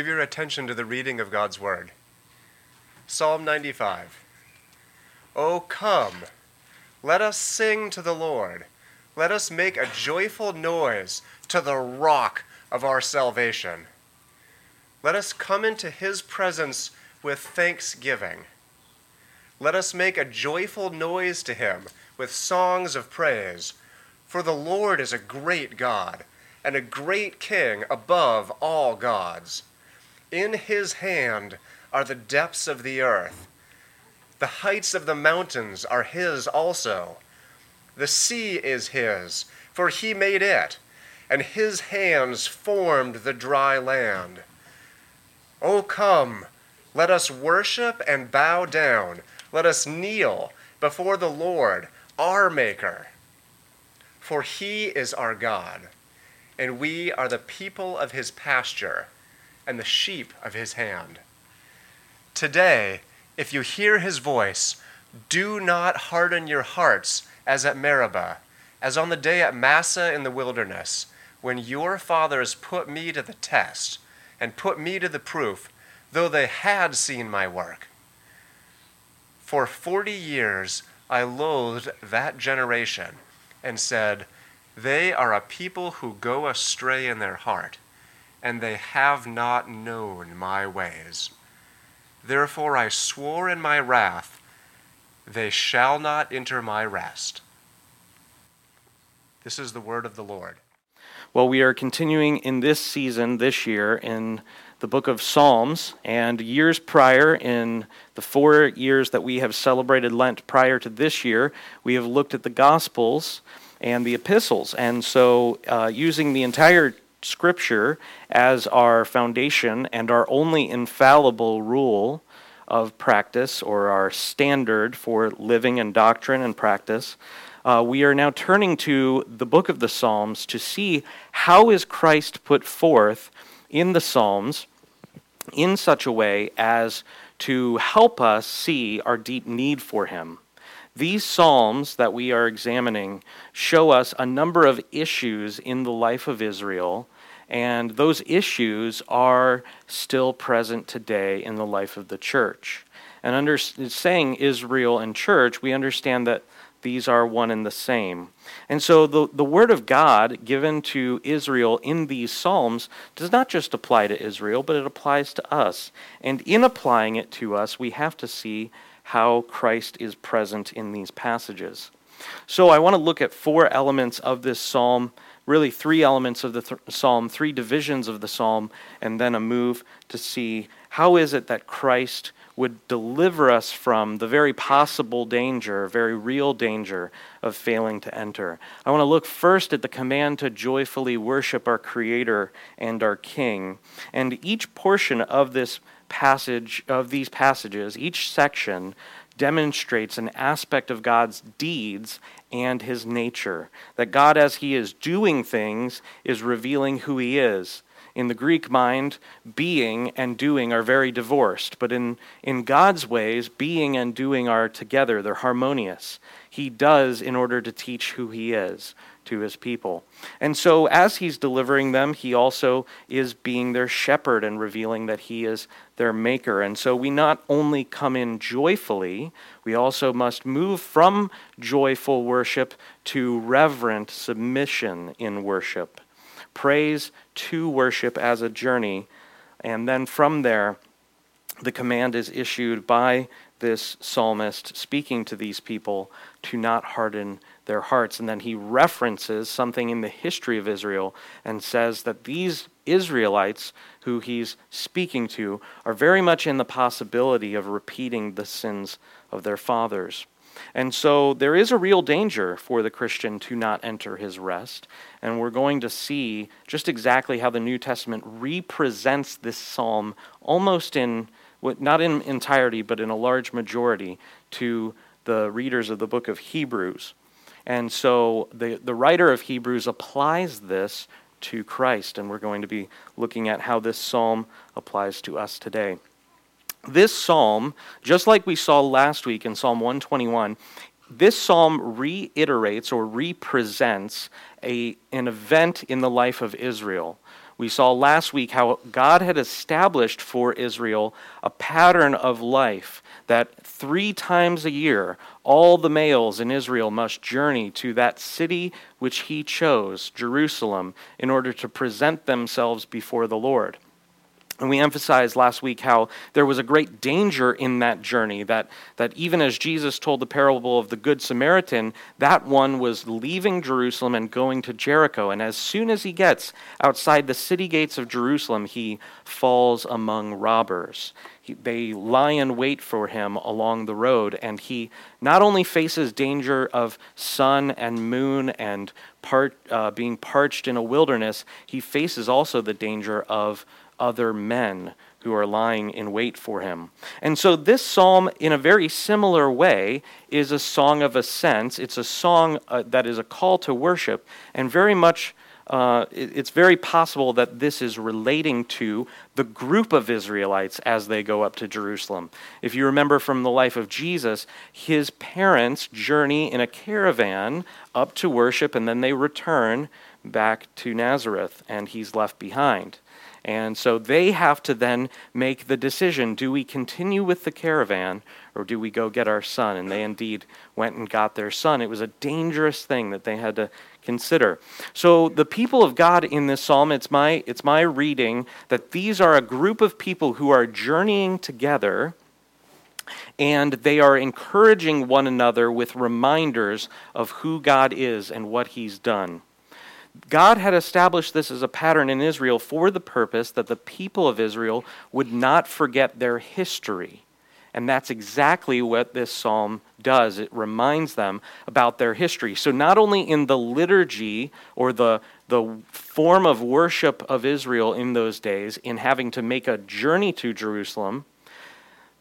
Give your attention to the reading of God's Word. Psalm 95. Oh, come, let us sing to the Lord. Let us make a joyful noise to the rock of our salvation. Let us come into his presence with thanksgiving. Let us make a joyful noise to him with songs of praise. For the Lord is a great God and a great King above all gods. In his hand are the depths of the earth. The heights of the mountains are his also. The sea is his, for he made it, and his hands formed the dry land. O come, let us worship and bow down. Let us kneel before the Lord, our Maker. For he is our God, and we are the people of his pasture and the sheep of his hand. Today, if you hear his voice, do not harden your hearts as at Meribah, as on the day at Massah in the wilderness, when your fathers put me to the test and put me to the proof, though they had seen my work. For forty years I loathed that generation and said, They are a people who go astray in their heart, and they have not known my ways. Therefore I swore in my wrath, They shall not enter my rest. This is the word of the Lord. Well, we are continuing in this season, this year, in the book of Psalms. And years prior, in the four years that we have celebrated Lent prior to this year, we have looked at the Gospels and the epistles. And so, uh, using the entire scripture as our foundation and our only infallible rule of practice or our standard for living and doctrine and practice, uh, we are now turning to the book of the Psalms to see how is Christ put forth in the Psalms in such a way as to help us see our deep need for him. These Psalms that we are examining show us a number of issues in the life of Israel, and those issues are still present today in the life of the church. And under saying Israel and church, we understand that these are one and the same. And so the, the word of God given to Israel in these Psalms does not just apply to Israel, but it applies to us. And in applying it to us, we have to see how Christ is present in these passages. So I want to look at four elements of this psalm, really three elements of the th- psalm, three divisions of the psalm, and then a move to see how is it that Christ would deliver us from the very possible danger, very real danger of failing to enter. I want to look first at the command to joyfully worship our Creator and our King. And each portion of this passage, of these passages, each section, demonstrates an aspect of God's deeds and his nature. That God, as he is doing things, is revealing who he is in the Greek mind, being and doing are very divorced. But in, in God's ways, being and doing are together, they're harmonious. He does in order to teach who He is to His people. And so, as He's delivering them, He also is being their shepherd and revealing that He is their maker. And so, we not only come in joyfully, we also must move from joyful worship to reverent submission in worship praise to worship as a journey. And then from there, the command is issued by this psalmist speaking to these people to not harden their hearts. And then he references something in the history of Israel and says that these Israelites who he's speaking to are very much in the possibility of repeating the sins of their fathers. And so there is a real danger for the Christian to not enter his rest. And we're going to see just exactly how the New Testament represents this psalm almost in, not in entirety, but in a large majority to the readers of the book of Hebrews. And so the, the writer of Hebrews applies this to Christ, and we're going to be looking at how this psalm applies to us today. This psalm, just like we saw last week in Psalm 121, this psalm reiterates or represents a, an event in the life of Israel. We saw last week how God had established for Israel a pattern of life that three times a year all the males in Israel must journey to that city which he chose, Jerusalem, in order to present themselves before the Lord. And we emphasized last week how there was a great danger in that journey, that, that even as Jesus told the parable of the Good Samaritan, that one was leaving Jerusalem and going to Jericho. And as soon as he gets outside the city gates of Jerusalem, he falls among robbers. He, they lie in wait for him along the road, and he not only faces danger of sun and moon and part, uh, being parched in a wilderness, he faces also the danger of other men who are lying in wait for him. And so, this psalm, in a very similar way, is a song of ascent. It's a song uh, that is a call to worship, and very much. Uh, it's very possible that this is relating to the group of Israelites as they go up to Jerusalem. If you remember from the life of Jesus, his parents journey in a caravan up to worship and then they return back to Nazareth and he's left behind. And so they have to then make the decision do we continue with the caravan or do we go get our son? And they indeed went and got their son. It was a dangerous thing that they had to consider. So the people of God in this psalm, it's my, it's my reading that these are a group of people who are journeying together and they are encouraging one another with reminders of who God is and what he's done. God had established this as a pattern in Israel for the purpose that the people of Israel would not forget their history. And that's exactly what this psalm does. It reminds them about their history. So, not only in the liturgy or the, the form of worship of Israel in those days, in having to make a journey to Jerusalem,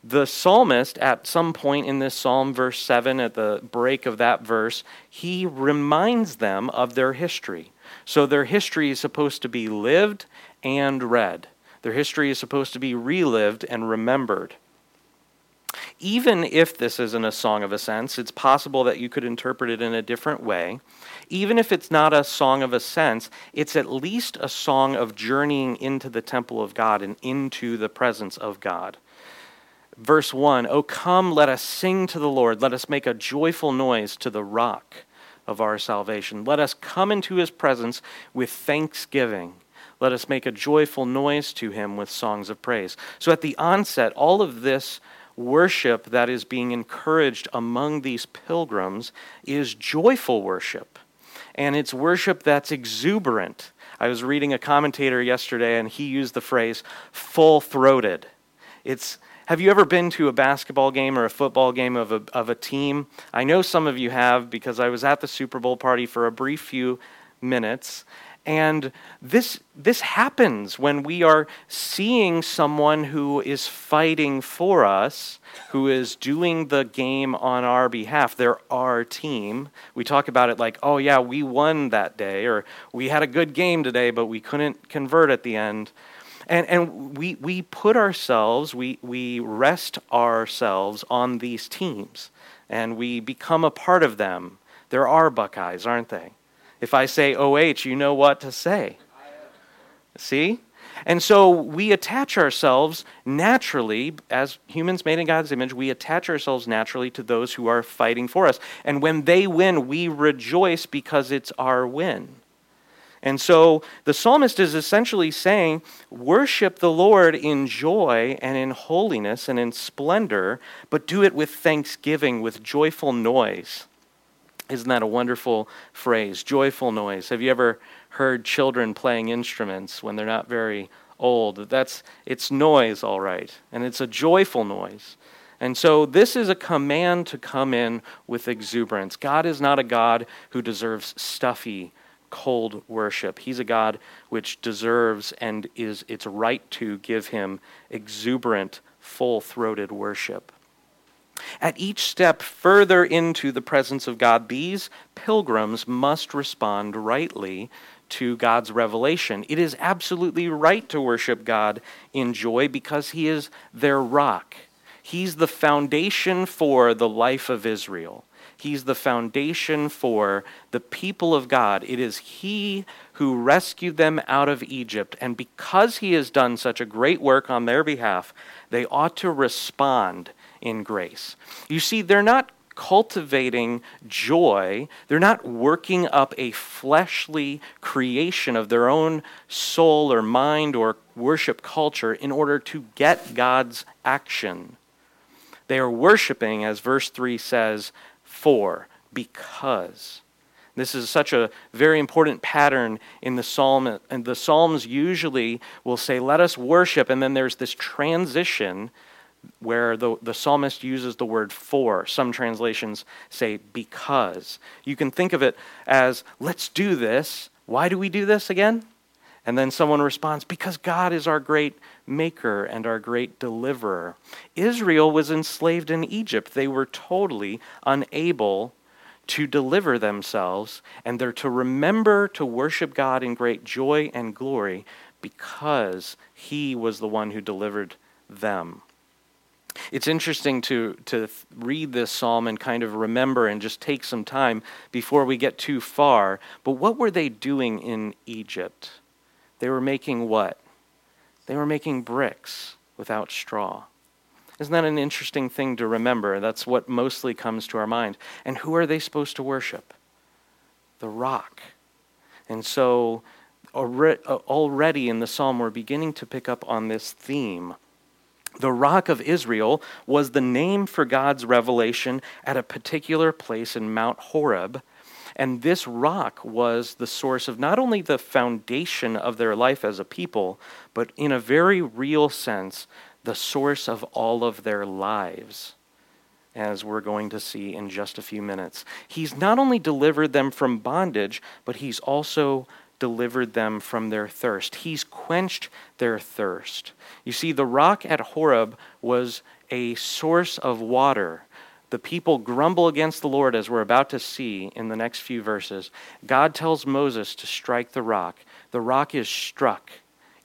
the psalmist, at some point in this psalm, verse 7, at the break of that verse, he reminds them of their history. So their history is supposed to be lived and read. Their history is supposed to be relived and remembered. Even if this isn't a song of ascents, it's possible that you could interpret it in a different way. Even if it's not a song of ascents, it's at least a song of journeying into the temple of God and into the presence of God. Verse 1 Oh, come, let us sing to the Lord, let us make a joyful noise to the rock of our salvation. Let us come into his presence with thanksgiving. Let us make a joyful noise to him with songs of praise. So at the onset, all of this worship that is being encouraged among these pilgrims is joyful worship. And it's worship that's exuberant. I was reading a commentator yesterday, and he used the phrase full throated. It's have you ever been to a basketball game or a football game of a, of a team? I know some of you have because I was at the Super Bowl party for a brief few minutes. And this, this happens when we are seeing someone who is fighting for us, who is doing the game on our behalf. They're our team. We talk about it like, oh, yeah, we won that day, or we had a good game today, but we couldn't convert at the end. And, and we, we put ourselves, we, we rest ourselves on these teams, and we become a part of them. There are Buckeyes, aren't they? If I say OH, you know what to say. See? And so we attach ourselves naturally, as humans made in God's image, we attach ourselves naturally to those who are fighting for us. And when they win, we rejoice because it's our win. And so the psalmist is essentially saying, worship the Lord in joy and in holiness and in splendor, but do it with thanksgiving, with joyful noise. Isn't that a wonderful phrase? Joyful noise. Have you ever heard children playing instruments when they're not very old? That's it's noise, all right, and it's a joyful noise. And so this is a command to come in with exuberance. God is not a God who deserves stuffy cold worship. He's a God which deserves and is its right to give him exuberant, full throated worship. At each step further into the presence of God, these pilgrims must respond rightly to God's revelation. It is absolutely right to worship God in joy because He is their rock. He's the foundation for the life of Israel. He's the foundation for the people of God. It is He who rescued them out of Egypt. And because he has done such a great work on their behalf, they ought to respond in grace. You see, they're not cultivating joy. They're not working up a fleshly creation of their own soul or mind or worship culture in order to get God's action. They are worshiping, as verse 3 says, for, because. This is such a very important pattern in the psalm. And the psalms usually will say, Let us worship. And then there's this transition where the, the psalmist uses the word for. Some translations say because. You can think of it as, let's do this. Why do we do this again? And then someone responds, because God is our great maker and our great deliverer. Israel was enslaved in Egypt. They were totally unable to deliver themselves, and they're to remember to worship God in great joy and glory because He was the one who delivered them. It's interesting to, to read this psalm and kind of remember and just take some time before we get too far. But what were they doing in Egypt? They were making what? They were making bricks without straw. Isn't that an interesting thing to remember? That's what mostly comes to our mind. And who are they supposed to worship? The rock. And so already in the psalm, we're beginning to pick up on this theme the rock of Israel was the name for God's revelation at a particular place in Mount Horeb. And this rock was the source of not only the foundation of their life as a people, but in a very real sense, the source of all of their lives, as we're going to see in just a few minutes. He's not only delivered them from bondage, but he's also delivered them from their thirst. He's quenched their thirst. You see, the rock at Horeb was a source of water. The people grumble against the Lord, as we're about to see in the next few verses. God tells Moses to strike the rock. The rock is struck.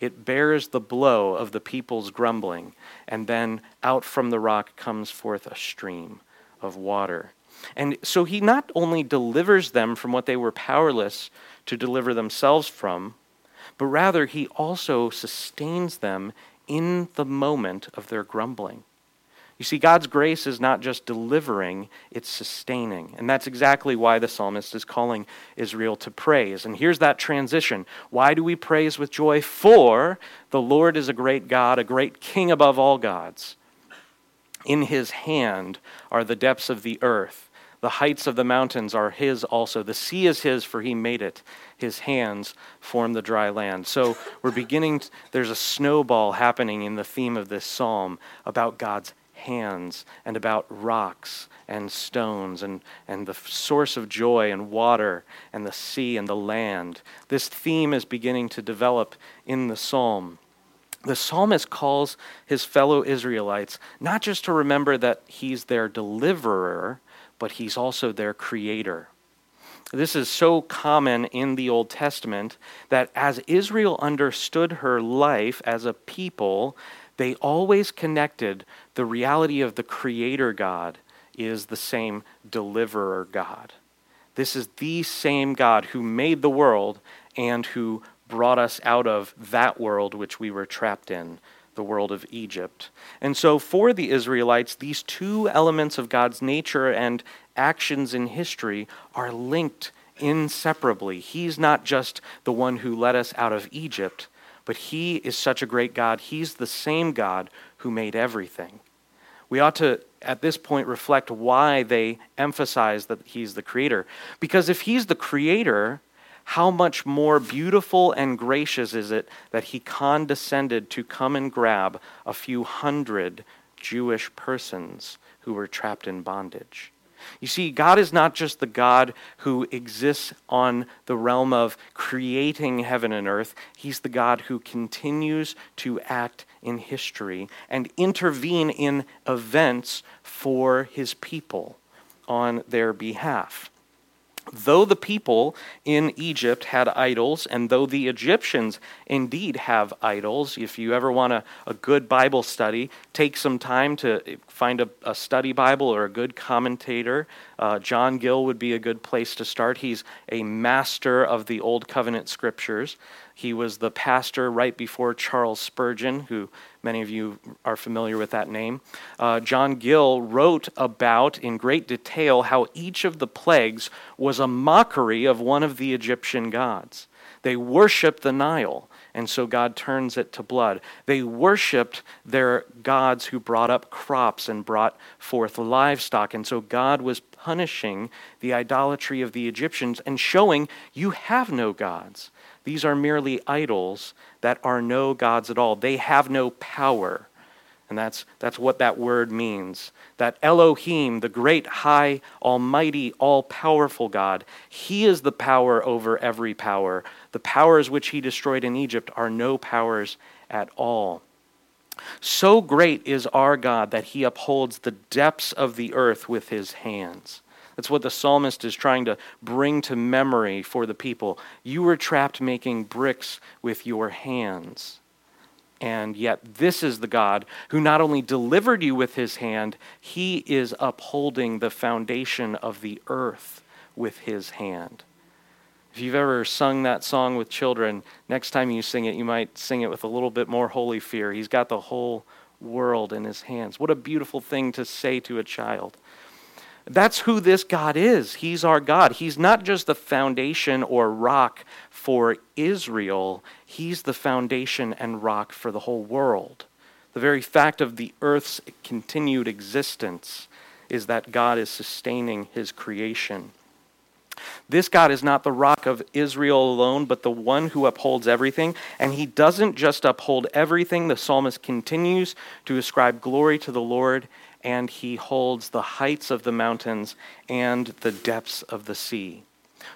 It bears the blow of the people's grumbling, and then out from the rock comes forth a stream of water. And so he not only delivers them from what they were powerless to deliver themselves from, but rather he also sustains them in the moment of their grumbling. You see, God's grace is not just delivering, it's sustaining. And that's exactly why the psalmist is calling Israel to praise. And here's that transition. Why do we praise with joy? For the Lord is a great God, a great king above all gods. In his hand are the depths of the earth. The heights of the mountains are his also. The sea is his, for he made it. His hands form the dry land. So we're beginning, to, there's a snowball happening in the theme of this psalm about God's hands and about rocks and stones and, and the source of joy and water and the sea and the land. This theme is beginning to develop in the psalm. The psalmist calls his fellow Israelites not just to remember that he's their deliverer but he's also their creator. This is so common in the Old Testament that as Israel understood her life as a people, they always connected the reality of the creator God is the same deliverer God. This is the same God who made the world and who brought us out of that world which we were trapped in the world of Egypt. And so, for the Israelites, these two elements of God's nature and actions in history are linked inseparably. He's not just the one who led us out of Egypt, but He is such a great God. He's the same God who made everything. We ought to, at this point, reflect why they emphasize that He's the Creator. Because if He's the Creator, how much more beautiful and gracious is it that he condescended to come and grab a few hundred Jewish persons who were trapped in bondage? You see, God is not just the God who exists on the realm of creating heaven and earth, He's the God who continues to act in history and intervene in events for His people on their behalf. Though the people in Egypt had idols, and though the Egyptians indeed have idols, if you ever want a, a good Bible study, take some time to find a, a study Bible or a good commentator. Uh, John Gill would be a good place to start. He's a master of the Old Covenant scriptures. He was the pastor right before Charles Spurgeon, who many of you are familiar with that name. Uh, John Gill wrote about in great detail how each of the plagues was a mockery of one of the Egyptian gods. They worshiped the Nile, and so God turns it to blood. They worshiped their gods who brought up crops and brought forth livestock, and so God was punishing the idolatry of the Egyptians and showing you have no gods. These are merely idols that are no gods at all. They have no power. And that's, that's what that word means. That Elohim, the great, high, almighty, all powerful God, He is the power over every power. The powers which He destroyed in Egypt are no powers at all. So great is our God that He upholds the depths of the earth with His hands. That's what the psalmist is trying to bring to memory for the people. You were trapped making bricks with your hands. And yet, this is the God who not only delivered you with his hand, he is upholding the foundation of the earth with his hand. If you've ever sung that song with children, next time you sing it, you might sing it with a little bit more holy fear. He's got the whole world in his hands. What a beautiful thing to say to a child. That's who this God is. He's our God. He's not just the foundation or rock for Israel, He's the foundation and rock for the whole world. The very fact of the earth's continued existence is that God is sustaining His creation. This God is not the rock of Israel alone, but the one who upholds everything. And he doesn't just uphold everything. The psalmist continues to ascribe glory to the Lord and he holds the heights of the mountains and the depths of the sea.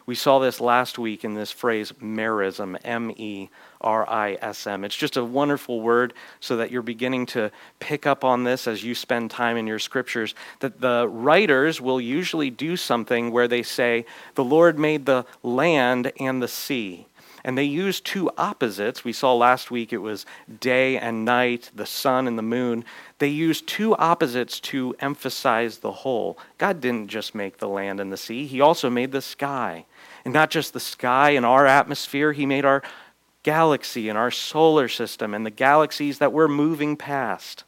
We saw this last week in this phrase, merism, M E R I S M. It's just a wonderful word so that you're beginning to pick up on this as you spend time in your scriptures. That the writers will usually do something where they say, The Lord made the land and the sea. And they use two opposites. We saw last week it was day and night, the sun and the moon. They use two opposites to emphasize the whole. God didn't just make the land and the sea, He also made the sky. And not just the sky and our atmosphere, He made our galaxy and our solar system and the galaxies that we're moving past.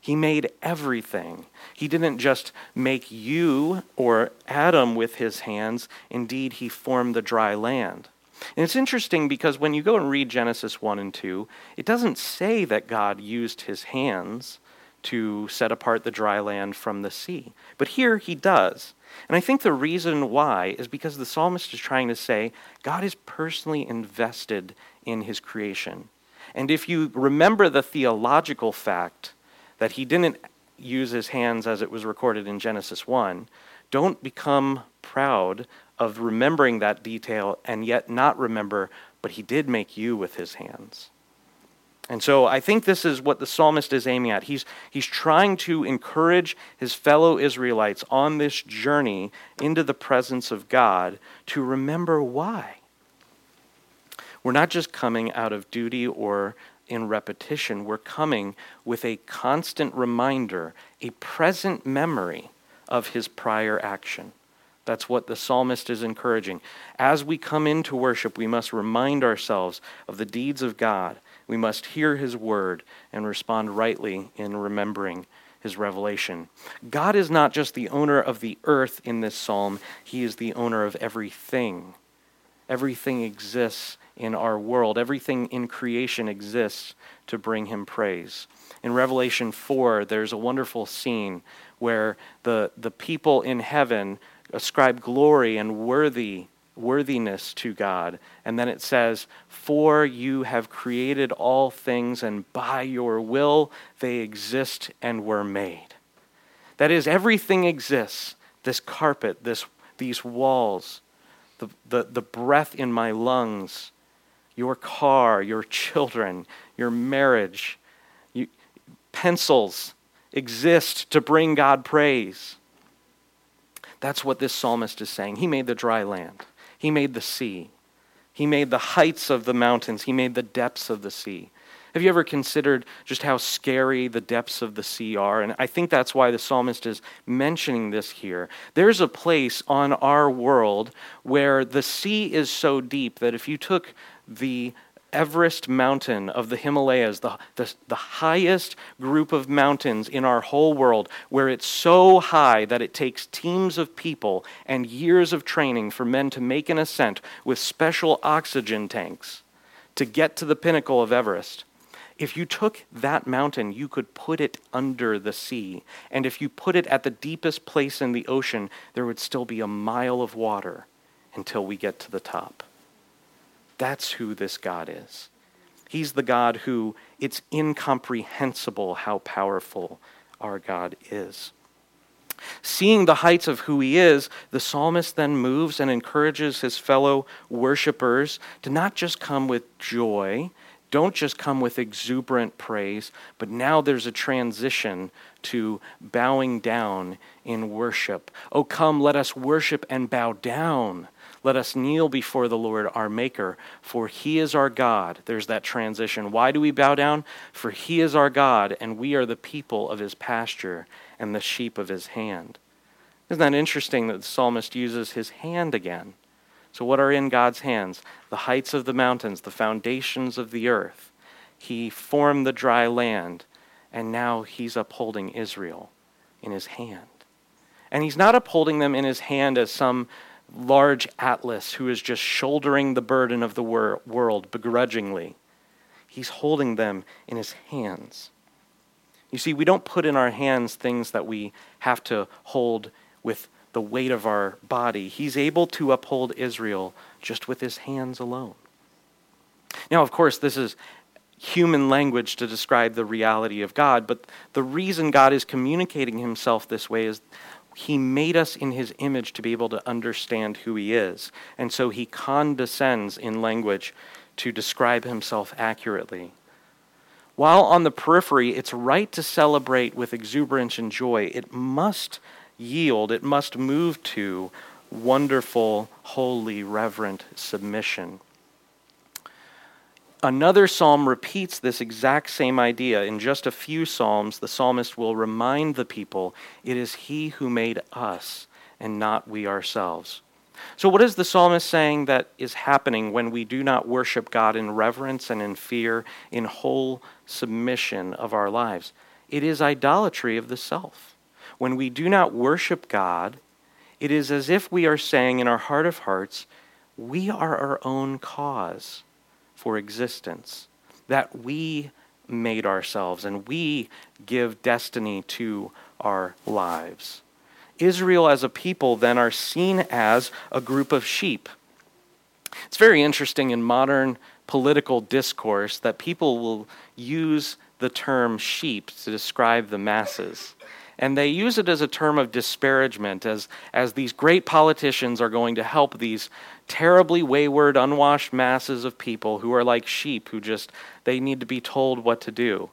He made everything. He didn't just make you or Adam with his hands, indeed, he formed the dry land. And it's interesting because when you go and read Genesis 1 and 2, it doesn't say that God used his hands to set apart the dry land from the sea. But here he does. And I think the reason why is because the psalmist is trying to say God is personally invested in his creation. And if you remember the theological fact that he didn't use his hands as it was recorded in Genesis 1, don't become proud of remembering that detail and yet not remember, but he did make you with his hands. And so I think this is what the psalmist is aiming at. He's, he's trying to encourage his fellow Israelites on this journey into the presence of God to remember why. We're not just coming out of duty or in repetition, we're coming with a constant reminder, a present memory of his prior action. That's what the psalmist is encouraging. As we come into worship, we must remind ourselves of the deeds of God. We must hear his word and respond rightly in remembering his revelation. God is not just the owner of the earth in this psalm, he is the owner of everything. Everything exists in our world, everything in creation exists to bring him praise. In Revelation 4, there's a wonderful scene where the, the people in heaven ascribe glory and worthy worthiness to God. And then it says, For you have created all things, and by your will they exist and were made. That is, everything exists this carpet, this, these walls, the, the, the breath in my lungs, your car, your children, your marriage, you, pencils exist to bring God praise. That's what this psalmist is saying. He made the dry land, he made the sea, he made the heights of the mountains, he made the depths of the sea. Have you ever considered just how scary the depths of the sea are? And I think that's why the psalmist is mentioning this here. There's a place on our world where the sea is so deep that if you took the Everest mountain of the Himalayas, the, the, the, highest group of mountains in our whole world, where it's so high that it takes teams of people and years of training for men to make an ascent with special oxygen tanks to get to the pinnacle of Everest. If you took that mountain, you could put it under the sea. And if you put it at the deepest place in the ocean, there would still be a mile of water until we get to the top. That's who this God is. He's the God who it's incomprehensible how powerful our God is. Seeing the heights of who he is, the psalmist then moves and encourages his fellow worshippers to not just come with joy, don't just come with exuberant praise, but now there's a transition to bowing down in worship. Oh, come, let us worship and bow down let us kneel before the Lord our Maker, for he is our God. There's that transition. Why do we bow down? For he is our God, and we are the people of his pasture and the sheep of his hand. Isn't that interesting that the psalmist uses his hand again? So, what are in God's hands? The heights of the mountains, the foundations of the earth. He formed the dry land, and now he's upholding Israel in his hand. And he's not upholding them in his hand as some large Atlas who is just shouldering the burden of the wor- world begrudgingly. He's holding them in his hands. You see, we don't put in our hands things that we have to hold with the weight of our body. He's able to uphold Israel just with his hands alone. Now, of course, this is human language to describe the reality of God, but the reason God is communicating himself this way is he made us in his image to be able to understand who he is. And so he condescends in language to describe himself accurately. While on the periphery, it's right to celebrate with exuberance and joy. It must yield, it must move to wonderful, holy, reverent submission. Another psalm repeats this exact same idea. In just a few psalms, the psalmist will remind the people it is he who made us and not we ourselves. So, what is the psalmist saying that is happening when we do not worship God in reverence and in fear, in whole submission of our lives? It is idolatry of the self. When we do not worship God, it is as if we are saying in our heart of hearts, we are our own cause for existence, that we made ourselves and we give destiny to our lives. Israel as a people then are seen as a group of sheep. It's very interesting in modern political discourse that people will use the term sheep to describe the masses. And they use it as a term of disparagement, as, as these great politicians are going to help these terribly wayward, unwashed masses of people who are like sheep who just, they need to be told what to do.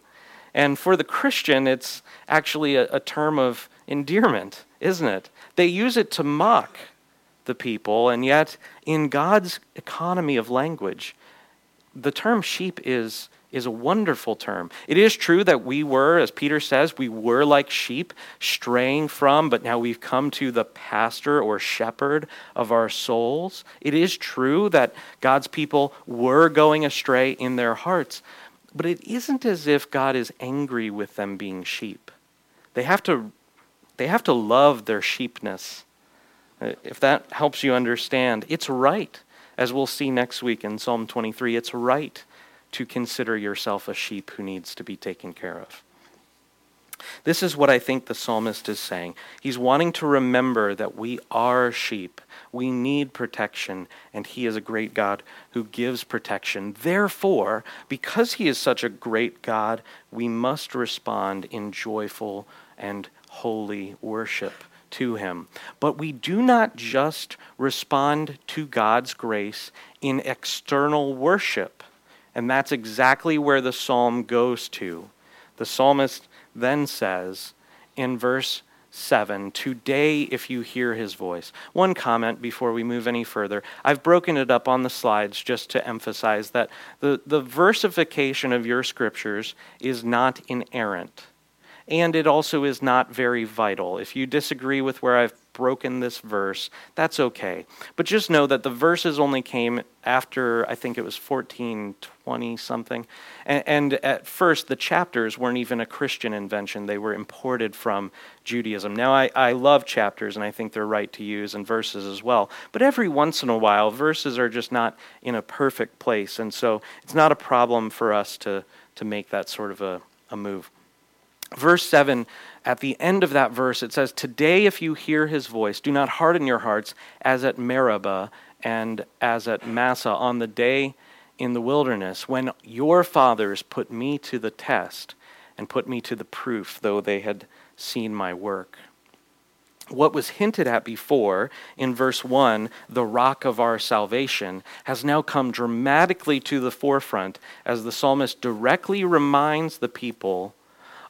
And for the Christian, it's actually a, a term of endearment, isn't it? They use it to mock the people, and yet in God's economy of language, the term sheep is is a wonderful term. It is true that we were, as Peter says, we were like sheep straying from, but now we've come to the pastor or shepherd of our souls. It is true that God's people were going astray in their hearts, but it isn't as if God is angry with them being sheep. They have to, they have to love their sheepness. Uh, if that helps you understand, it's right. As we'll see next week in Psalm 23, it's right to consider yourself a sheep who needs to be taken care of. This is what I think the psalmist is saying. He's wanting to remember that we are sheep. We need protection, and He is a great God who gives protection. Therefore, because He is such a great God, we must respond in joyful and holy worship to Him. But we do not just respond to God's grace in external worship. And that's exactly where the psalm goes to. The psalmist then says in verse 7 Today, if you hear his voice. One comment before we move any further. I've broken it up on the slides just to emphasize that the, the versification of your scriptures is not inerrant and it also is not very vital. If you disagree with where I've broken this verse, that's okay. But just know that the verses only came after, I think it was 1420 something. And, and, at first, the chapters weren't even a Christian invention, they were imported from Judaism. Now, I, I love chapters, and I think they're right to use, and verses as well. But every once in a while, verses are just not in a perfect place. And so it's not a problem for us to, to make that sort of a, a move. Verse 7, at the end of that verse, it says, Today, if you hear his voice, do not harden your hearts as at Meribah and as at Massah on the day in the wilderness when your fathers put me to the test and put me to the proof, though they had seen my work. What was hinted at before in verse 1, the rock of our salvation, has now come dramatically to the forefront as the psalmist directly reminds the people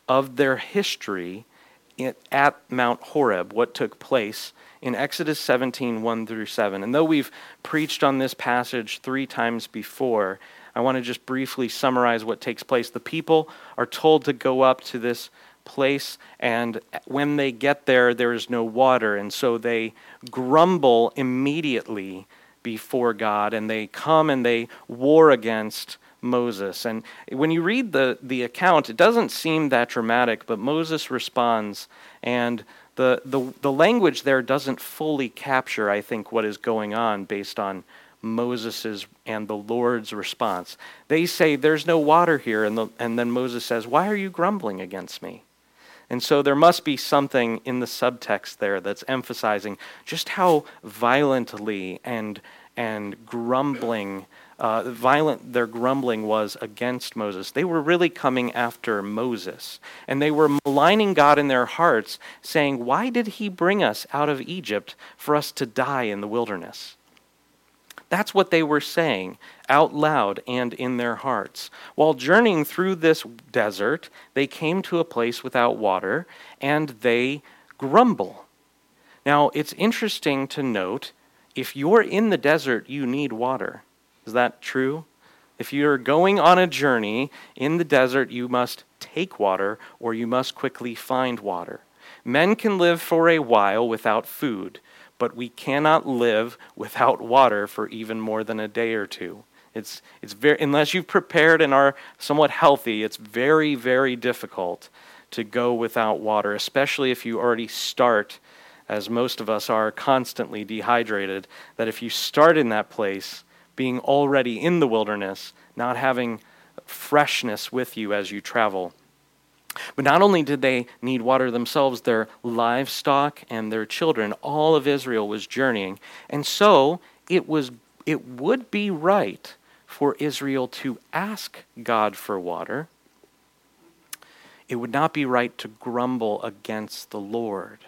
of their history at Mount Horeb, what took place in Exodus 17 1 through 7. And though we've preached on this passage three times before, I want to just briefly summarize what takes place. The people are told to go up to this place, and when they get there, there is no water. And so they grumble immediately before God, and they come and they war against Moses. And when you read the, the account, it doesn't seem that dramatic, but Moses responds, and the, the, the language there doesn't fully capture, I think, what is going on based on Moses's and the Lord's response. They say, There's no water here. And, the, and then Moses says, Why are you grumbling against me? And so there must be something in the subtext there that's emphasizing just how violently and, and grumbling uh, violent their grumbling was against Moses. They were really coming after Moses. And they were maligning God in their hearts, saying, Why did he bring us out of Egypt for us to die in the wilderness? That's what they were saying out loud and in their hearts. While journeying through this desert, they came to a place without water and they grumble. Now, it's interesting to note if you're in the desert, you need water. Is that true? If you're going on a journey in the desert, you must take water or you must quickly find water. Men can live for a while without food, but we cannot live without water for even more than a day or two. It's, it's very, unless you've prepared and are somewhat healthy, it's very, very difficult to go without water, especially if you already start, as most of us are, constantly dehydrated. That if you start in that place, being already in the wilderness, not having freshness with you as you travel. But not only did they need water themselves, their livestock and their children, all of Israel was journeying. And so it was it would be right for Israel to ask God for water. It would not be right to grumble against the Lord.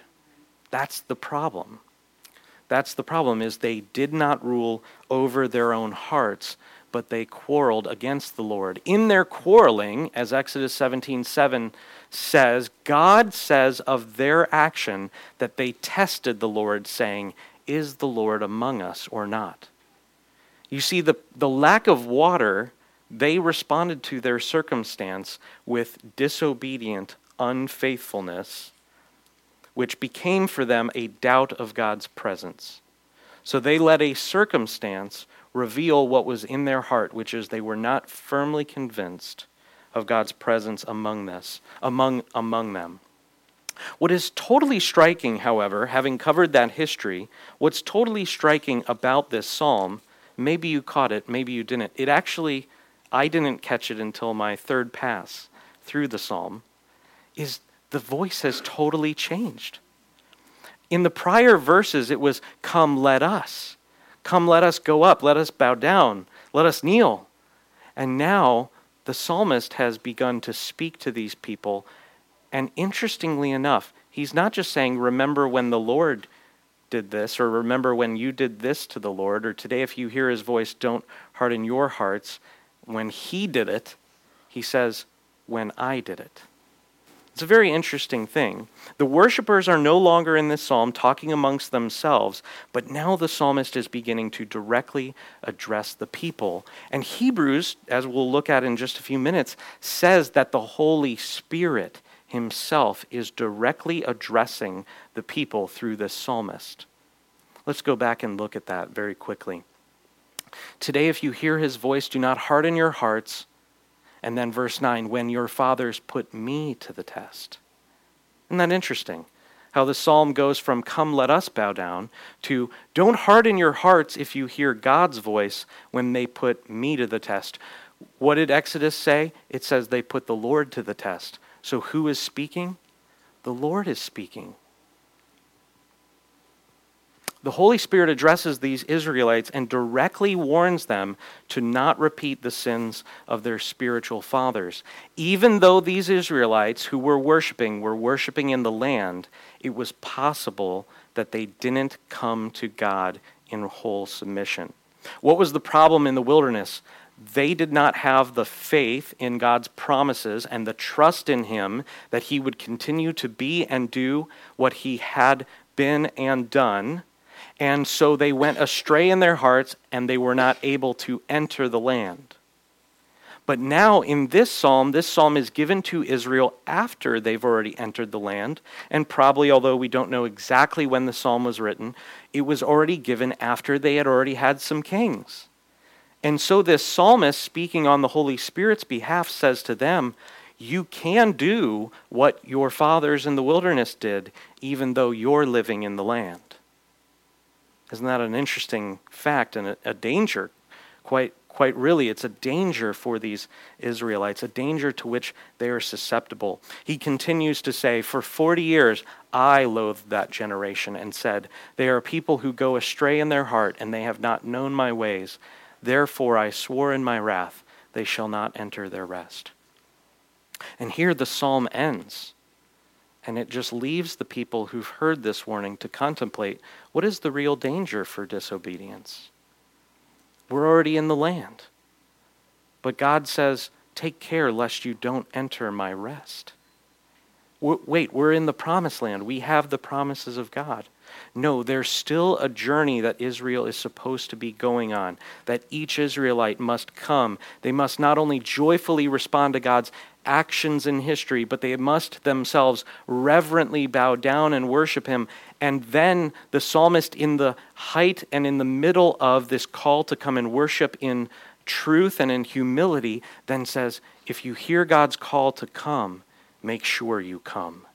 That's the problem. That's the problem is they did not rule over their own hearts, but they quarreled against the Lord. In their quarreling, as Exodus 17:7 7 says, God says of their action that they tested the Lord, saying, Is the Lord among us or not? You see, the, the lack of water, they responded to their circumstance with disobedient unfaithfulness which became for them a doubt of God's presence. So they let a circumstance reveal what was in their heart, which is they were not firmly convinced of God's presence among this, among among them. What is totally striking, however, having covered that history, what's totally striking about this psalm, maybe you caught it, maybe you didn't. It actually I didn't catch it until my third pass through the psalm, is the voice has totally changed. In the prior verses, it was, Come, let us. Come, let us go up. Let us bow down. Let us kneel. And now the psalmist has begun to speak to these people. And interestingly enough, he's not just saying, Remember when the Lord did this, or remember when you did this to the Lord, or today if you hear his voice, don't harden your hearts. When he did it, he says, When I did it. It's a very interesting thing. The worshippers are no longer in this psalm talking amongst themselves, but now the psalmist is beginning to directly address the people. And Hebrews, as we'll look at in just a few minutes, says that the Holy Spirit himself is directly addressing the people through this psalmist. Let's go back and look at that very quickly. Today, if you hear his voice, do not harden your hearts and then verse 9, when your fathers put me to the test. Isn't that interesting? How the psalm goes from, come, let us bow down, to, don't harden your hearts if you hear God's voice when they put me to the test. What did Exodus say? It says they put the Lord to the test. So who is speaking? The Lord is speaking. The Holy Spirit addresses these Israelites and directly warns them to not repeat the sins of their spiritual fathers. Even though these Israelites who were worshiping were worshiping in the land, it was possible that they didn't come to God in whole submission. What was the problem in the wilderness? They did not have the faith in God's promises and the trust in Him that He would continue to be and do what He had been and done and so they went astray in their hearts, and they were not able to enter the land. But now, in this psalm, this psalm is given to Israel after they've already entered the land. And probably, although we don't know exactly when the psalm was written, it was already given after they had already had some kings. And so, this psalmist, speaking on the Holy Spirit's behalf, says to them, You can do what your fathers in the wilderness did, even though you're living in the land. Isn't that an interesting fact and a, a danger? Quite, quite really, it's a danger for these Israelites, a danger to which they are susceptible. He continues to say, For 40 years I loathed that generation and said, They are people who go astray in their heart, and they have not known my ways. Therefore I swore in my wrath, they shall not enter their rest. And here the psalm ends. And it just leaves the people who've heard this warning to contemplate what is the real danger for disobedience? We're already in the land. But God says, Take care lest you don't enter my rest. Wait, we're in the promised land. We have the promises of God. No, there's still a journey that Israel is supposed to be going on, that each Israelite must come. They must not only joyfully respond to God's actions in history, but they must themselves reverently bow down and worship him. And then the psalmist, in the height and in the middle of this call to come and worship in truth and in humility, then says, If you hear God's call to come, make sure you come.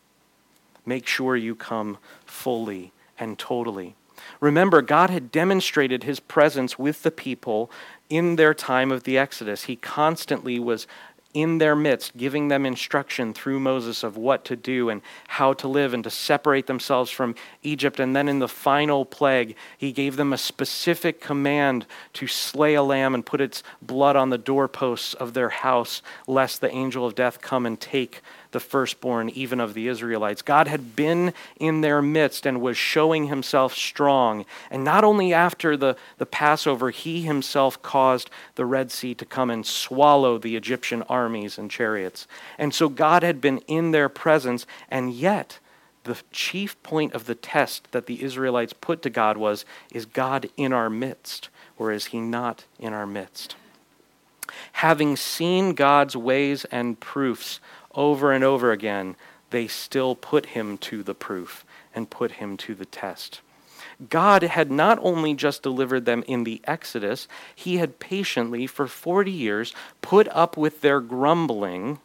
Make sure you come fully and totally. Remember, God had demonstrated his presence with the people in their time of the Exodus. He constantly was in their midst, giving them instruction through Moses of what to do and how to live and to separate themselves from Egypt. And then in the final plague, he gave them a specific command to slay a lamb and put its blood on the doorposts of their house, lest the angel of death come and take the firstborn, even of the Israelites. God had been in their midst and was showing himself strong. And not only after the, the Passover, he himself caused the Red Sea to come and swallow the Egyptian armies and chariots. And so God had been in their presence, and yet, the chief point of the test that the Israelites put to God was Is God in our midst, or is he not in our midst? Having seen God's ways and proofs over and over again, they still put him to the proof and put him to the test. God had not only just delivered them in the Exodus, he had patiently, for 40 years, put up with their grumbling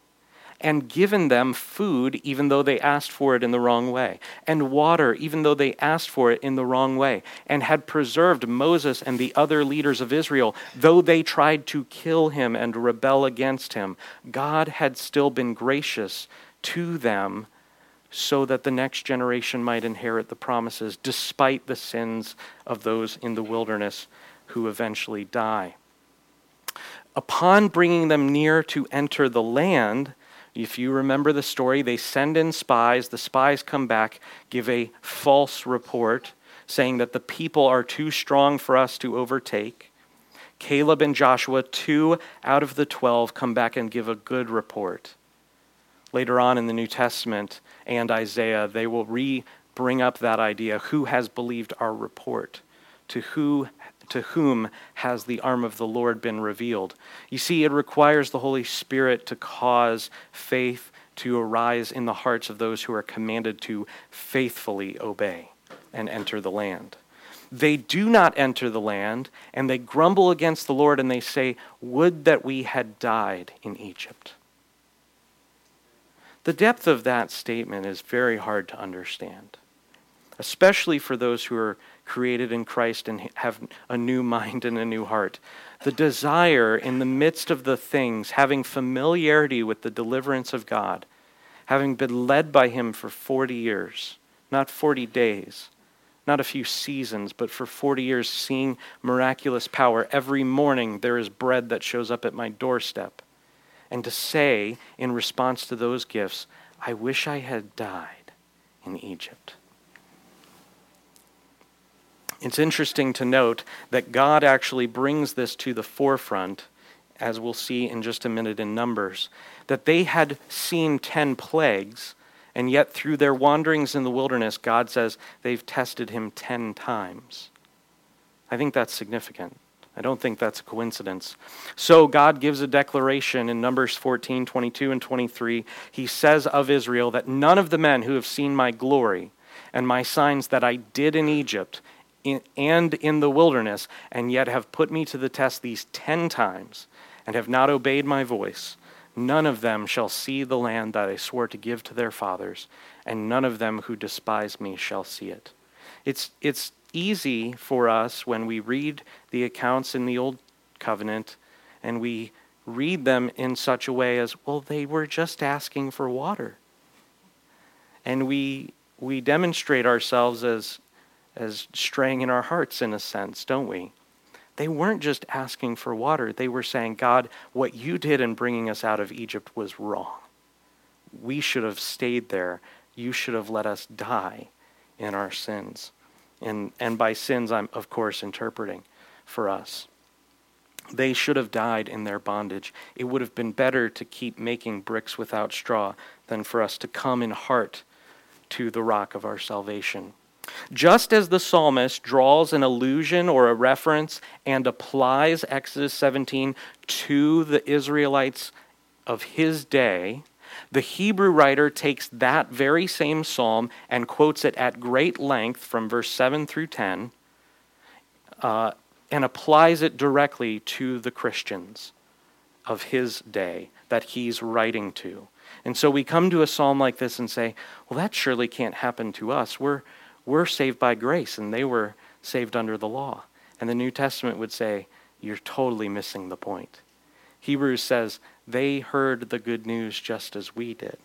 and given them food even though they asked for it in the wrong way, and water even though they asked for it in the wrong way, and had preserved Moses and the other leaders of Israel though they tried to kill him and rebel against him. God had still been gracious to them so that the next generation might inherit the promises despite the sins of those in the wilderness who eventually die. Upon bringing them near to enter the land, if you remember the story, they send in spies. The spies come back, give a false report, saying that the people are too strong for us to overtake. Caleb and Joshua, two out of the twelve, come back and give a good report. later on in the New Testament and Isaiah, they will re bring up that idea who has believed our report? To who to whom has the arm of the Lord been revealed? You see, it requires the Holy Spirit to cause faith to arise in the hearts of those who are commanded to faithfully obey and enter the land. They do not enter the land, and they grumble against the Lord, and they say, Would that we had died in Egypt. The depth of that statement is very hard to understand, especially for those who are created in Christ and have a new mind and a new heart. The desire in the midst of the things, having familiarity with the deliverance of God, having been led by Him for 40 years, not 40 days, not a few seasons, but for 40 years, seeing miraculous power. Every morning there is bread that shows up at my doorstep. And to say, in response to those gifts, I wish I had died in Egypt. It's interesting to note that God actually brings this to the forefront, as we'll see in just a minute in Numbers, that they had seen 10 plagues, and yet through their wanderings in the wilderness, God says they've tested him 10 times. I think that's significant. I don't think that's a coincidence. So God gives a declaration in Numbers 14, 22, and 23. He says of Israel that none of the men who have seen my glory and my signs that I did in Egypt in, and in the wilderness, and yet have put me to the test these ten times, and have not obeyed my voice, none of them shall see the land that I swore to give to their fathers, and none of them who despise me shall see it. It's, it's easy for us when we read the accounts in the Old Covenant and we read them in such a way as, well, they were just asking for water. And we, we demonstrate ourselves as as straying in our hearts in a sense, don't we? They weren't just asking for water. They were saying, God, what you did in bringing us out of Egypt was wrong. We should have stayed there. You should have let us die in our sins. And, and by sins, I'm, of course, interpreting for us. They should have died in their bondage. It would have been better to keep making bricks without straw than for us to come in heart to the rock of our salvation. Just as the psalmist draws an allusion or a reference and applies Exodus 17 to the Israelites of his day, the Hebrew writer takes that very same psalm and quotes it at great length from verse 7 through 10 uh, and applies it directly to the Christians of his day that he's writing to. And so we come to a psalm like this and say, well, that surely can't happen to us. We're, we're saved by grace, and they were saved under the law. And the New Testament would say, You're totally missing the point. Hebrews says, They heard the good news just as we did.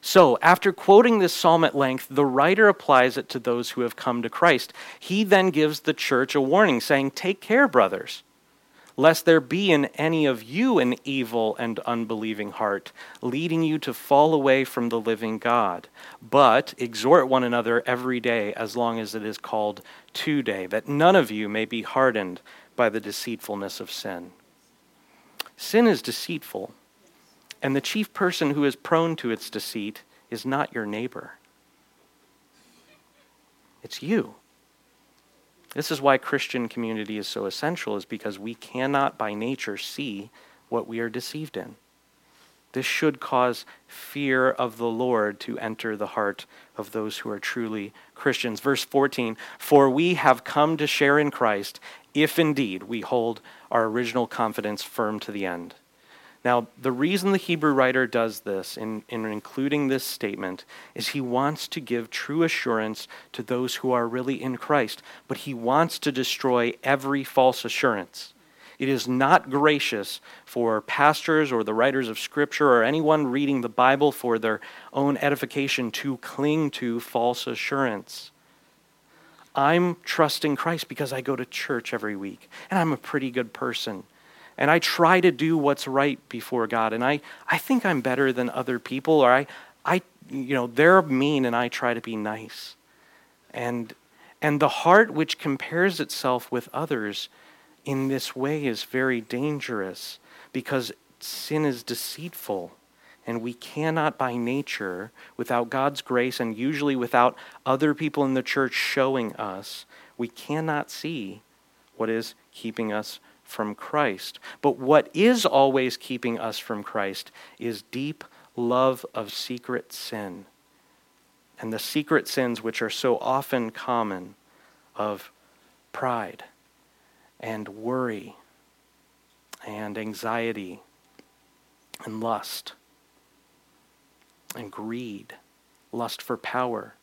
So, after quoting this psalm at length, the writer applies it to those who have come to Christ. He then gives the church a warning, saying, Take care, brothers lest there be in any of you an evil and unbelieving heart, leading you to fall away from the living God. But exhort one another every day, as long as it is called today, that none of you may be hardened by the deceitfulness of sin. Sin is deceitful, and the chief person who is prone to its deceit is not your neighbor, it's you. This is why Christian community is so essential, is because we cannot by nature see what we are deceived in. This should cause fear of the Lord to enter the heart of those who are truly Christians. Verse 14 For we have come to share in Christ, if indeed we hold our original confidence firm to the end. Now, the reason the Hebrew writer does this in, in including this statement is he wants to give true assurance to those who are really in Christ, but he wants to destroy every false assurance. It is not gracious for pastors or the writers of Scripture or anyone reading the Bible for their own edification to cling to false assurance. I'm trusting Christ because I go to church every week and I'm a pretty good person and I try to do what's right before God. And I, I think I'm better than other people, or I, I, you know, they're mean and I try to be nice. And, and the heart which compares itself with others in this way is very dangerous because sin is deceitful. And we cannot, by nature, without God's grace and usually without other people in the church showing us, we cannot see what is keeping us from Christ. But what is always keeping us from Christ is deep love of secret sin. And the secret sins, which are so often common, of pride and worry and anxiety and lust and greed, lust for power.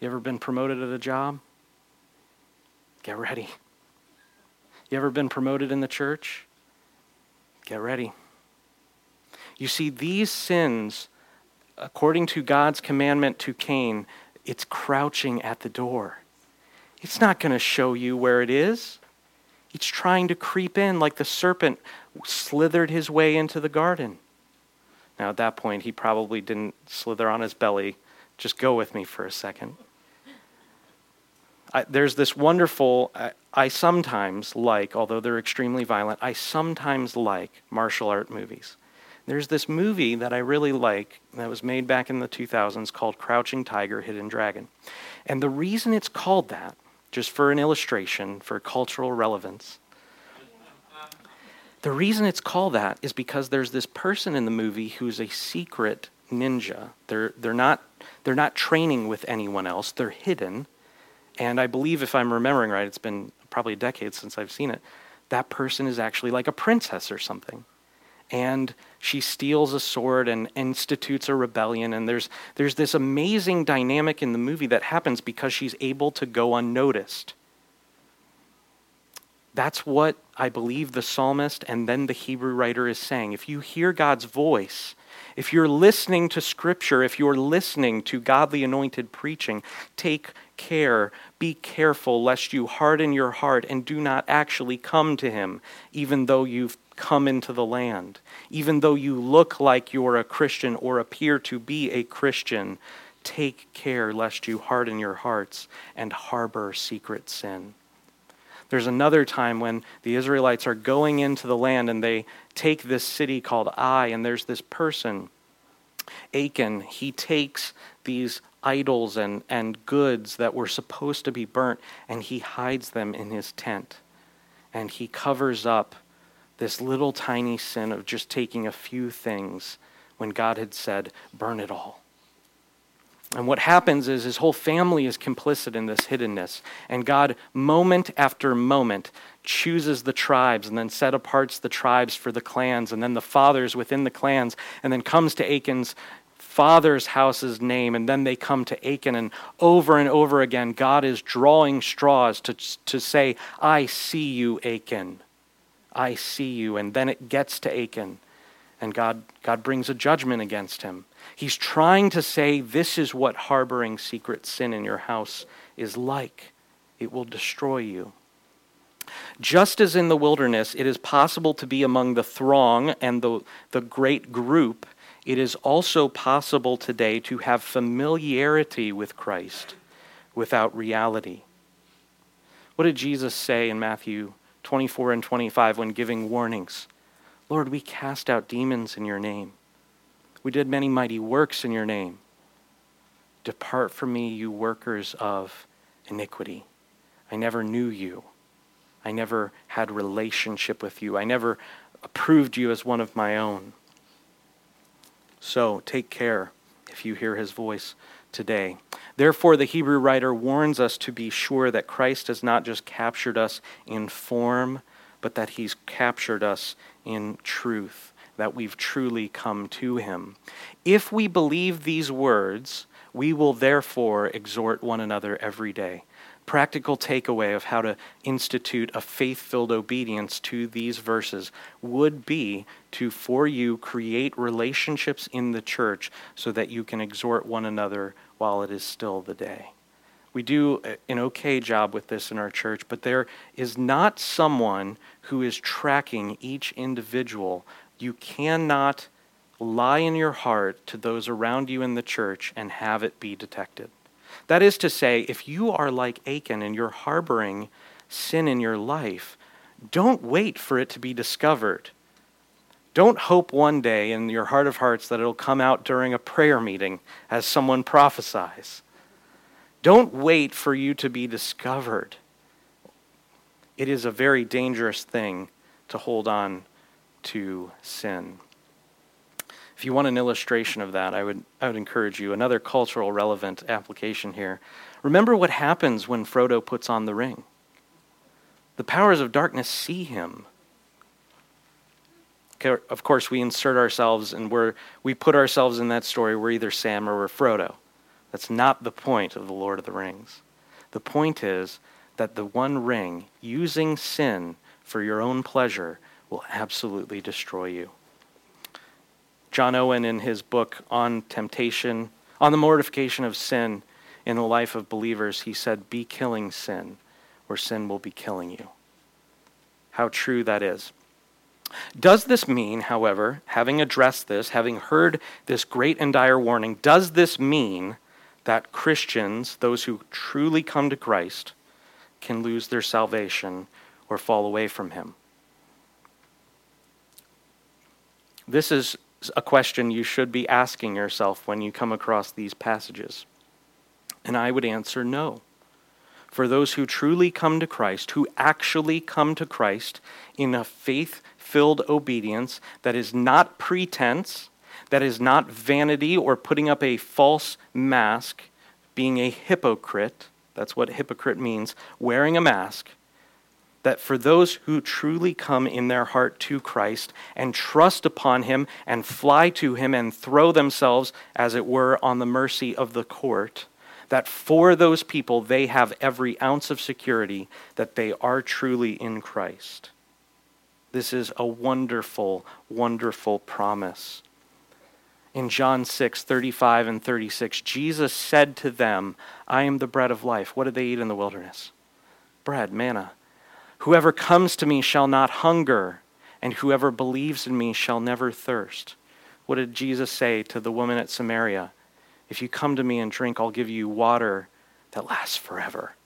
You ever been promoted at a job? Get ready. You ever been promoted in the church? Get ready. You see, these sins, according to God's commandment to Cain, it's crouching at the door. It's not going to show you where it is. It's trying to creep in like the serpent slithered his way into the garden. Now, at that point, he probably didn't slither on his belly. Just go with me for a second. I, there's this wonderful, I, I sometimes like, although they're extremely violent, I sometimes like martial art movies. There's this movie that I really like that was made back in the 2000s called Crouching Tiger, Hidden Dragon. And the reason it's called that, just for an illustration, for cultural relevance, the reason it's called that is because there's this person in the movie who's a secret ninja. They're, they're, not, they're not training with anyone else, they're hidden. And I believe, if I'm remembering right, it's been probably a decade since I've seen it, that person is actually like a princess or something. And she steals a sword and institutes a rebellion. And there's, there's this amazing dynamic in the movie that happens because she's able to go unnoticed. That's what I believe the psalmist and then the Hebrew writer is saying. If you hear God's voice, if you're listening to Scripture, if you're listening to godly anointed preaching, take care. Be careful lest you harden your heart and do not actually come to Him, even though you've come into the land. Even though you look like you're a Christian or appear to be a Christian, take care lest you harden your hearts and harbor secret sin. There's another time when the Israelites are going into the land and they take this city called Ai, and there's this person, Achan. He takes these idols and, and goods that were supposed to be burnt and he hides them in his tent. And he covers up this little tiny sin of just taking a few things when God had said, burn it all. And what happens is his whole family is complicit in this hiddenness. And God, moment after moment, chooses the tribes and then set aparts the tribes for the clans and then the fathers within the clans and then comes to Achan's father's house's name and then they come to Achan and over and over again God is drawing straws to, to say, I see you, Achan. I see you. And then it gets to Achan and God, God brings a judgment against him. He's trying to say, This is what harboring secret sin in your house is like. It will destroy you. Just as in the wilderness, it is possible to be among the throng and the, the great group, it is also possible today to have familiarity with Christ without reality. What did Jesus say in Matthew 24 and 25 when giving warnings? Lord, we cast out demons in your name. We did many mighty works in your name. Depart from me, you workers of iniquity. I never knew you. I never had relationship with you. I never approved you as one of my own. So take care if you hear his voice today. Therefore, the Hebrew writer warns us to be sure that Christ has not just captured us in form, but that he's captured us in truth that we've truly come to him. If we believe these words, we will therefore exhort one another every day. Practical takeaway of how to institute a faith filled obedience to these verses would be to, for you, create relationships in the church so that you can exhort one another while it is still the day. We do an okay job with this in our church, but there is not someone who is tracking each individual you cannot lie in your heart to those around you in the church and have it be detected. That is to say, if you are like Achan and you're harboring sin in your life, don't wait for it to be discovered. Don't hope one day in your heart of hearts that it'll come out during a prayer meeting as someone prophesies. Don't wait for you to be discovered. It is a very dangerous thing to hold on to sin. If you want an illustration of that, I would, I would encourage you. Another cultural relevant application here. Remember what happens when Frodo puts on the ring. The powers of darkness see him. Of course, we insert ourselves and we're, we put ourselves in that story. We're either Sam or we're Frodo. That's not the point of the Lord of the Rings. The point is that the one ring, using sin for your own pleasure, will absolutely destroy you. John Owen, in his book on temptation, on the mortification of sin in the life of believers, he said, Be killing sin, or sin will be killing you. How true that is. Does this mean, however, having addressed this, having heard this great and dire warning, does this mean that Christians, those who truly come to Christ, can lose their salvation or fall away from Him? This is a question you should be asking yourself when you come across these passages. And I would answer no. For those who truly come to Christ, who actually come to Christ in a faith filled obedience that is not pretense, that is not vanity or putting up a false mask, being a hypocrite. That's what hypocrite means, wearing a mask that for those who truly come in their heart to Christ and trust upon him and fly to him and throw themselves, as it were, on the mercy of the court, that for those people they have every ounce of security that they are truly in Christ. This is a wonderful, wonderful promise. In John 6, 35 and 36, Jesus said to them, I am the bread of life. What did they eat in the wilderness? Bread, manna. Whoever comes to me shall not hunger, and whoever believes in me shall never thirst. What did Jesus say to the woman at Samaria? If you come to me and drink, I'll give you water that lasts forever.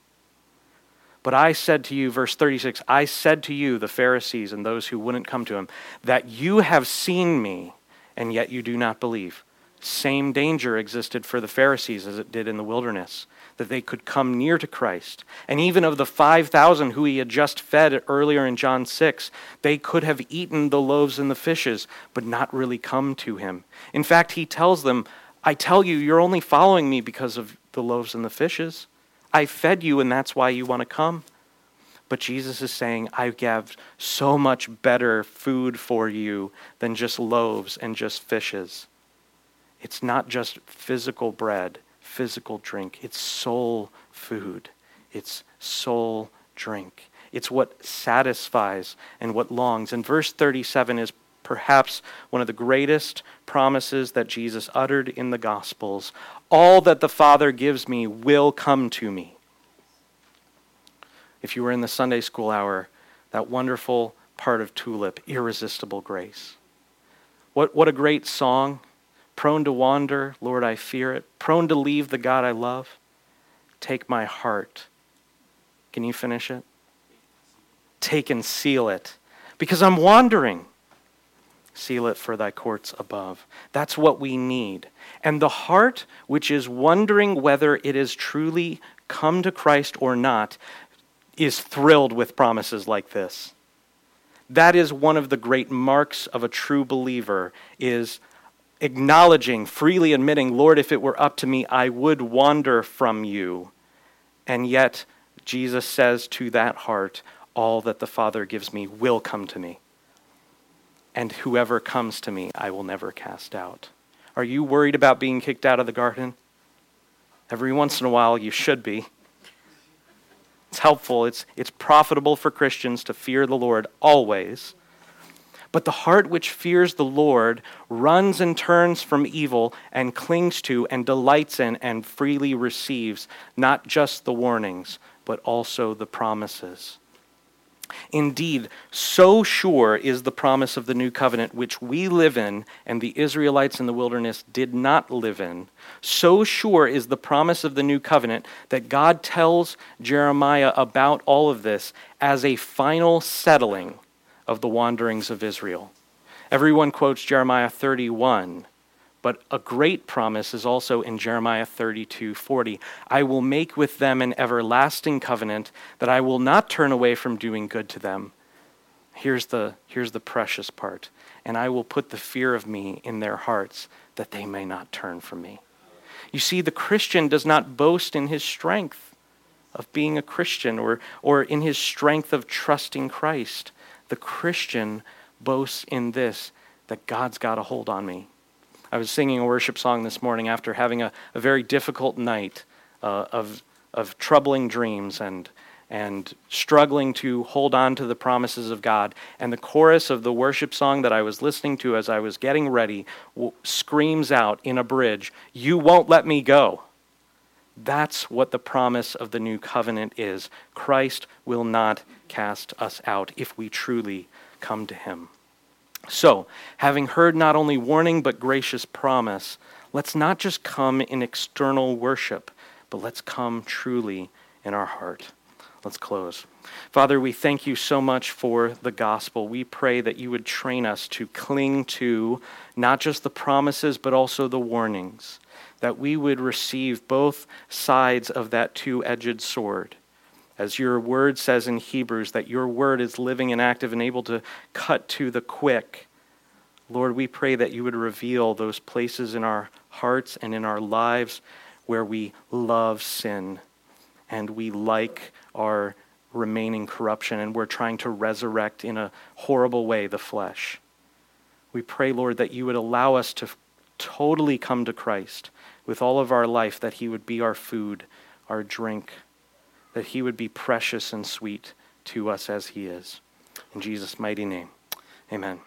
But I said to you, verse 36, I said to you, the Pharisees and those who wouldn't come to him, that you have seen me, and yet you do not believe. Same danger existed for the Pharisees as it did in the wilderness that they could come near to Christ. And even of the 5,000 who he had just fed earlier in John 6, they could have eaten the loaves and the fishes, but not really come to him. In fact, he tells them, I tell you, you're only following me because of the loaves and the fishes. I fed you, and that's why you want to come. But Jesus is saying, I have so much better food for you than just loaves and just fishes. It's not just physical bread, physical drink, it's soul food, it's soul drink. It's what satisfies and what longs. And verse 37 is perhaps one of the greatest promises that Jesus uttered in the Gospels. All that the Father gives me will come to me. If you were in the Sunday school hour, that wonderful part of Tulip, Irresistible Grace. What, what a great song Prone to wander, Lord, I fear it. Prone to leave the God I love. Take my heart. Can you finish it? Take and seal it. Because I'm wandering. Seal it for thy courts above. That's what we need. And the heart, which is wondering whether it is truly come to Christ or not, is thrilled with promises like this. That is one of the great marks of a true believer is acknowledging, freely admitting, Lord, if it were up to me, I would wander from you. And yet, Jesus says to that heart, All that the Father gives me will come to me. And whoever comes to me, I will never cast out. Are you worried about being kicked out of the garden? Every once in a while, you should be. It's helpful, it's, it's profitable for Christians to fear the Lord always. But the heart which fears the Lord runs and turns from evil and clings to and delights in and freely receives not just the warnings, but also the promises. Indeed, so sure is the promise of the new covenant, which we live in and the Israelites in the wilderness did not live in. So sure is the promise of the new covenant that God tells Jeremiah about all of this as a final settling of the wanderings of Israel, Everyone quotes Jeremiah 31, but a great promise is also in Jeremiah 32:40. I will make with them an everlasting covenant that I will not turn away from doing good to them. Here's the, here's the precious part. And I will put the fear of me in their hearts that they may not turn from me. You see, the Christian does not boast in his strength of being a Christian or, or in his strength of trusting Christ. The Christian boasts in this that God's got a hold on me. I was singing a worship song this morning after having a, a very difficult night uh, of, of troubling dreams and, and struggling to hold on to the promises of God. And the chorus of the worship song that I was listening to as I was getting ready w- screams out in a bridge, You won't let me go. That's what the promise of the new covenant is. Christ will not cast us out if we truly come to him. So, having heard not only warning but gracious promise, let's not just come in external worship, but let's come truly in our heart. Let's close. Father, we thank you so much for the gospel. We pray that you would train us to cling to not just the promises, but also the warnings, that we would receive both sides of that two edged sword as your word says in Hebrews, that your word is living and active and able to cut to the quick. Lord, we pray that you would reveal those places in our hearts and in our lives where we love sin and we like our remaining corruption and we're trying to resurrect in a horrible way the flesh. We pray, Lord, that you would allow us to totally come to Christ with all of our life, that he would be our food, our drink that he would be precious and sweet to us as he is. In Jesus' mighty name, amen.